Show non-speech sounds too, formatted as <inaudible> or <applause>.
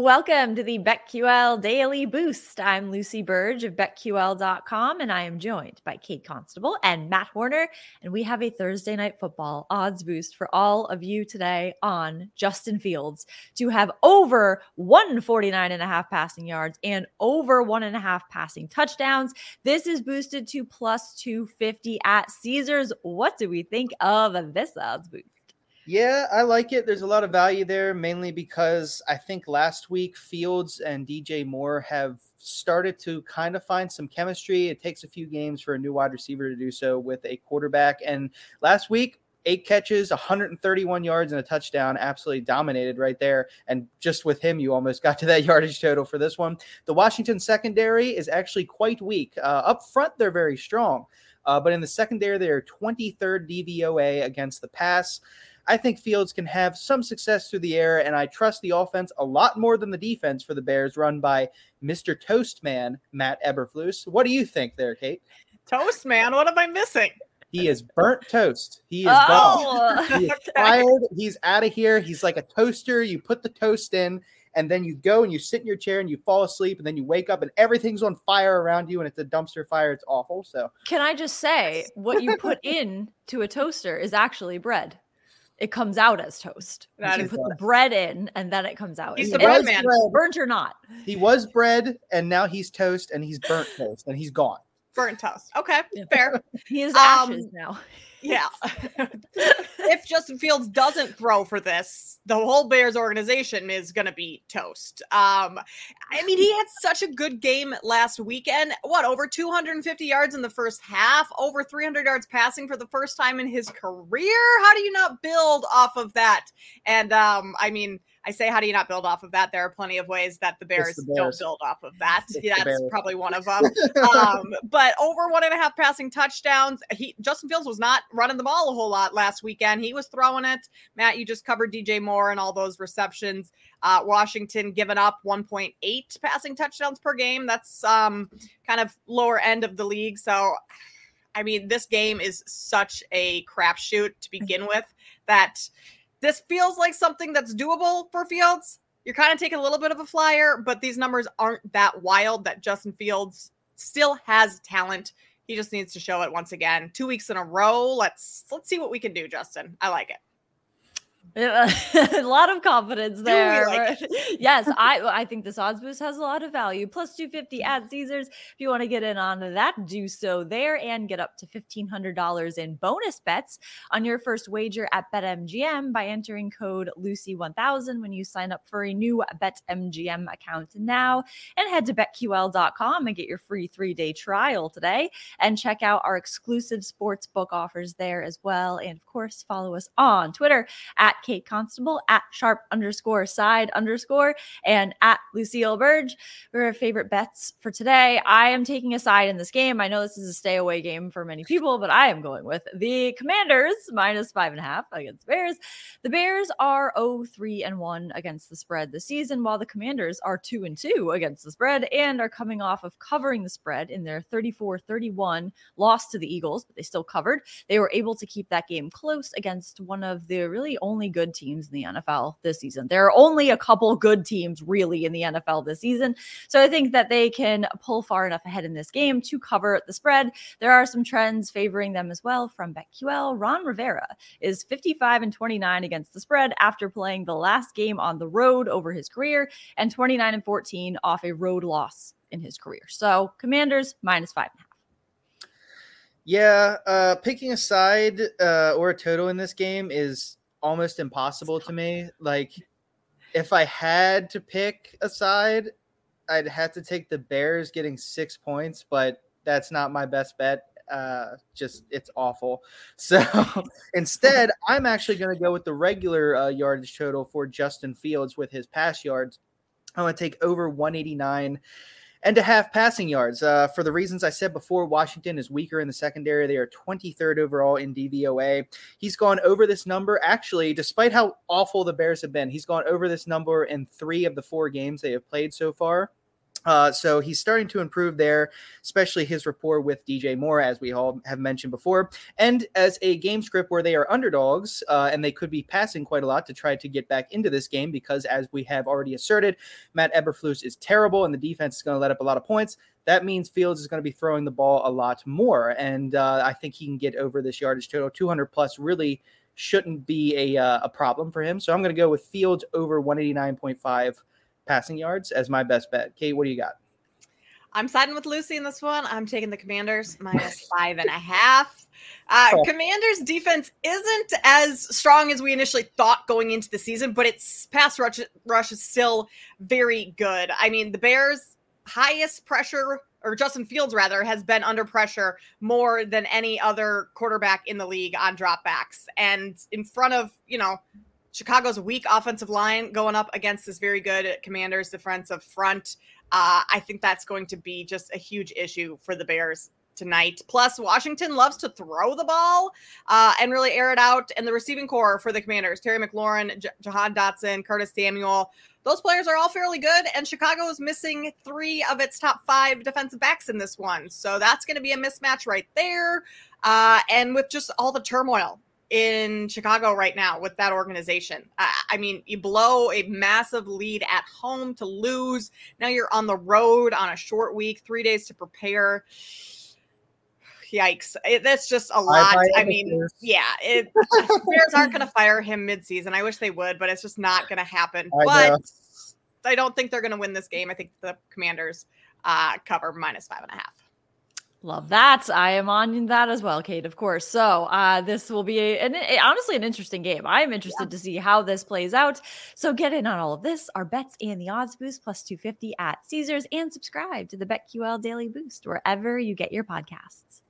Welcome to the BetQL Daily Boost. I'm Lucy Burge of BetQL.com, and I am joined by Kate Constable and Matt Horner. And we have a Thursday night football odds boost for all of you today on Justin Fields to have over 149 and a half passing yards and over one and a half passing touchdowns. This is boosted to plus 250 at Caesars. What do we think of this odds boost? Yeah, I like it. There's a lot of value there, mainly because I think last week Fields and DJ Moore have started to kind of find some chemistry. It takes a few games for a new wide receiver to do so with a quarterback. And last week, eight catches, 131 yards, and a touchdown. Absolutely dominated right there. And just with him, you almost got to that <laughs> yardage total for this one. The Washington secondary is actually quite weak. Uh, up front, they're very strong. Uh, but in the secondary, they're 23rd DVOA against the pass. I think Fields can have some success through the air, and I trust the offense a lot more than the defense for the Bears, run by Mr. Toastman, Matt Eberflus. What do you think there, Kate? Toastman, what am I missing? He is burnt toast. He is oh, gone. <laughs> He is okay. fired. He's out of here. He's like a toaster. You put the toast in, and then you go and you sit in your chair and you fall asleep, and then you wake up and everything's on fire around you, and it's a dumpster fire. It's awful. So, can I just say what you put in to a toaster is actually bread it comes out as toast. That you put the bread in and then it comes out. He's the bread man. Burnt or not. He was bread and now he's toast and he's burnt toast and he's gone. Burnt toast. Okay, yeah. fair. <laughs> He is ashes um, now. Yeah. <laughs> if Justin Fields doesn't throw for this, the whole Bears organization is going to be toast. Um, I mean, he had such a good game last weekend. What, over 250 yards in the first half, over 300 yards passing for the first time in his career? How do you not build off of that? And um, I mean, I say, how do you not build off of that? There are plenty of ways that the Bears, the Bears. don't build off of that. That's probably one of <laughs> them. um, but over one and a half passing touchdowns. He Justin Fields was not running the ball a whole lot last weekend. He was throwing it. Matt, you just covered DJ Moore and all those receptions. Uh, Washington giving up 1.8 passing touchdowns per game. That's um, kind of lower end of the league. So, I mean, this game is such a crapshoot to begin with that this feels like something that's doable for Fields. You're kind of taking a little bit of a flyer, but these numbers aren't that wild that Justin Fields still has talent. He just needs to show it once again. Two weeks in a row. Let's let's see what we can do, Justin. I like it. Uh, <laughs> a lot of confidence there. Like <laughs> yes, I I think this odds boost has a lot of value. Plus 250 at Caesars. If you want to get in on that, do so there and get up to $1,500 in bonus bets on your first wager at BetMGM by entering code Lucy1000 when you sign up for a new BetMGM account now. And head to BetQL.com and get your free three day trial today and check out our exclusive sports book offers there as well. And of course, follow us on Twitter at Kate Constable, at sharp underscore side underscore, and at Lucille Burge. For our favorite bets for today, I am taking a side in this game. I know this is a stay away game for many people, but I am going with the Commanders minus five and a half against Bears. The Bears are 0 3 and 1 against the spread this season, while the Commanders are 2 and 2 against the spread and are coming off of covering the spread in their 34 31 loss to the Eagles, but they still covered. They were able to keep that game close against one of the really only good teams in the NFL this season. There are only a couple good teams really in the NFL this season. So I think that they can pull far enough ahead in this game to cover the spread. There are some trends favoring them as well from BetQL. Ron Rivera is 55 and 29 against the spread after playing the last game on the road over his career and 29 and 14 off a road loss in his career. So Commanders minus five and a half. Yeah, uh, picking a side uh, or a total in this game is almost impossible to me. Like if I had to pick a side, I'd have to take the Bears getting six points, but that's not my best bet. Uh, just it's awful. <laughs> So instead, I'm actually going to go with the regular uh, yardage total for Justin Fields with his pass yards. I'm going to take over 189 and to have passing yards. Uh, for the reasons I said before, Washington is weaker in the secondary. They are 23rd overall in DVOA. He's gone over this number, actually, despite how awful the Bears have been, he's gone over this number in three of the four games they have played so far. Uh, so he's starting to improve there, especially his rapport with DJ Moore, as we all have mentioned before. And as a game script where they are underdogs uh, and they could be passing quite a lot to try to get back into this game, because as we have already asserted, Matt Eberflus is terrible and the defense is going to let up a lot of points. That means Fields is going to be throwing the ball a lot more. And uh, I think he can get over this yardage total. 200 plus really shouldn't be a, uh, a problem for him. So I'm going to go with Fields over 189.5 passing yards as my best bet. Kate, what do you got? I'm siding with Lucy in this one. I'm taking the Commanders <laughs> minus five and a half. Uh, oh. Commanders defense isn't as strong as we initially thought going into the season, but its pass rush, rush is still very good. I mean, the Bears' highest pressure, or Justin Fields rather, has been under pressure more than any other quarterback in the league on dropbacks. And in front of, you know, Chicago's weak offensive line going up against this very good Commanders defensive front. Uh, I think that's going to be just a huge issue for the Bears tonight. Plus, Washington loves to throw the ball uh, and really air it out. And the receiving corps for the Commanders, Terry McLaurin, J- Jahan Dotson, Curtis Samuel, those players are all fairly good. And Chicago is missing three of its top five defensive backs in this one. So that's going to be a mismatch right there. Uh, and with just all the turmoil in Chicago right now with that organization. I mean, you blow a massive lead at home to lose. Now you're on the road on a short week, three days to prepare. Yikes. It, that's just a lot. I mean, yeah, it, Bears aren't going to fire him midseason. I wish they would, but it's just not going to happen. I but know. I don't think they're going to win this game. I think the Commanders uh, cover minus five and a half. Love that. I am on that as well, Kate, of course. So, uh, this will be a, an, a, honestly an interesting game. I am interested yeah. to see how this plays out. So, get in on all of this, our bets and the odds boost plus 250 at Caesars, and subscribe to the BetQL Daily Boost wherever you get your podcasts.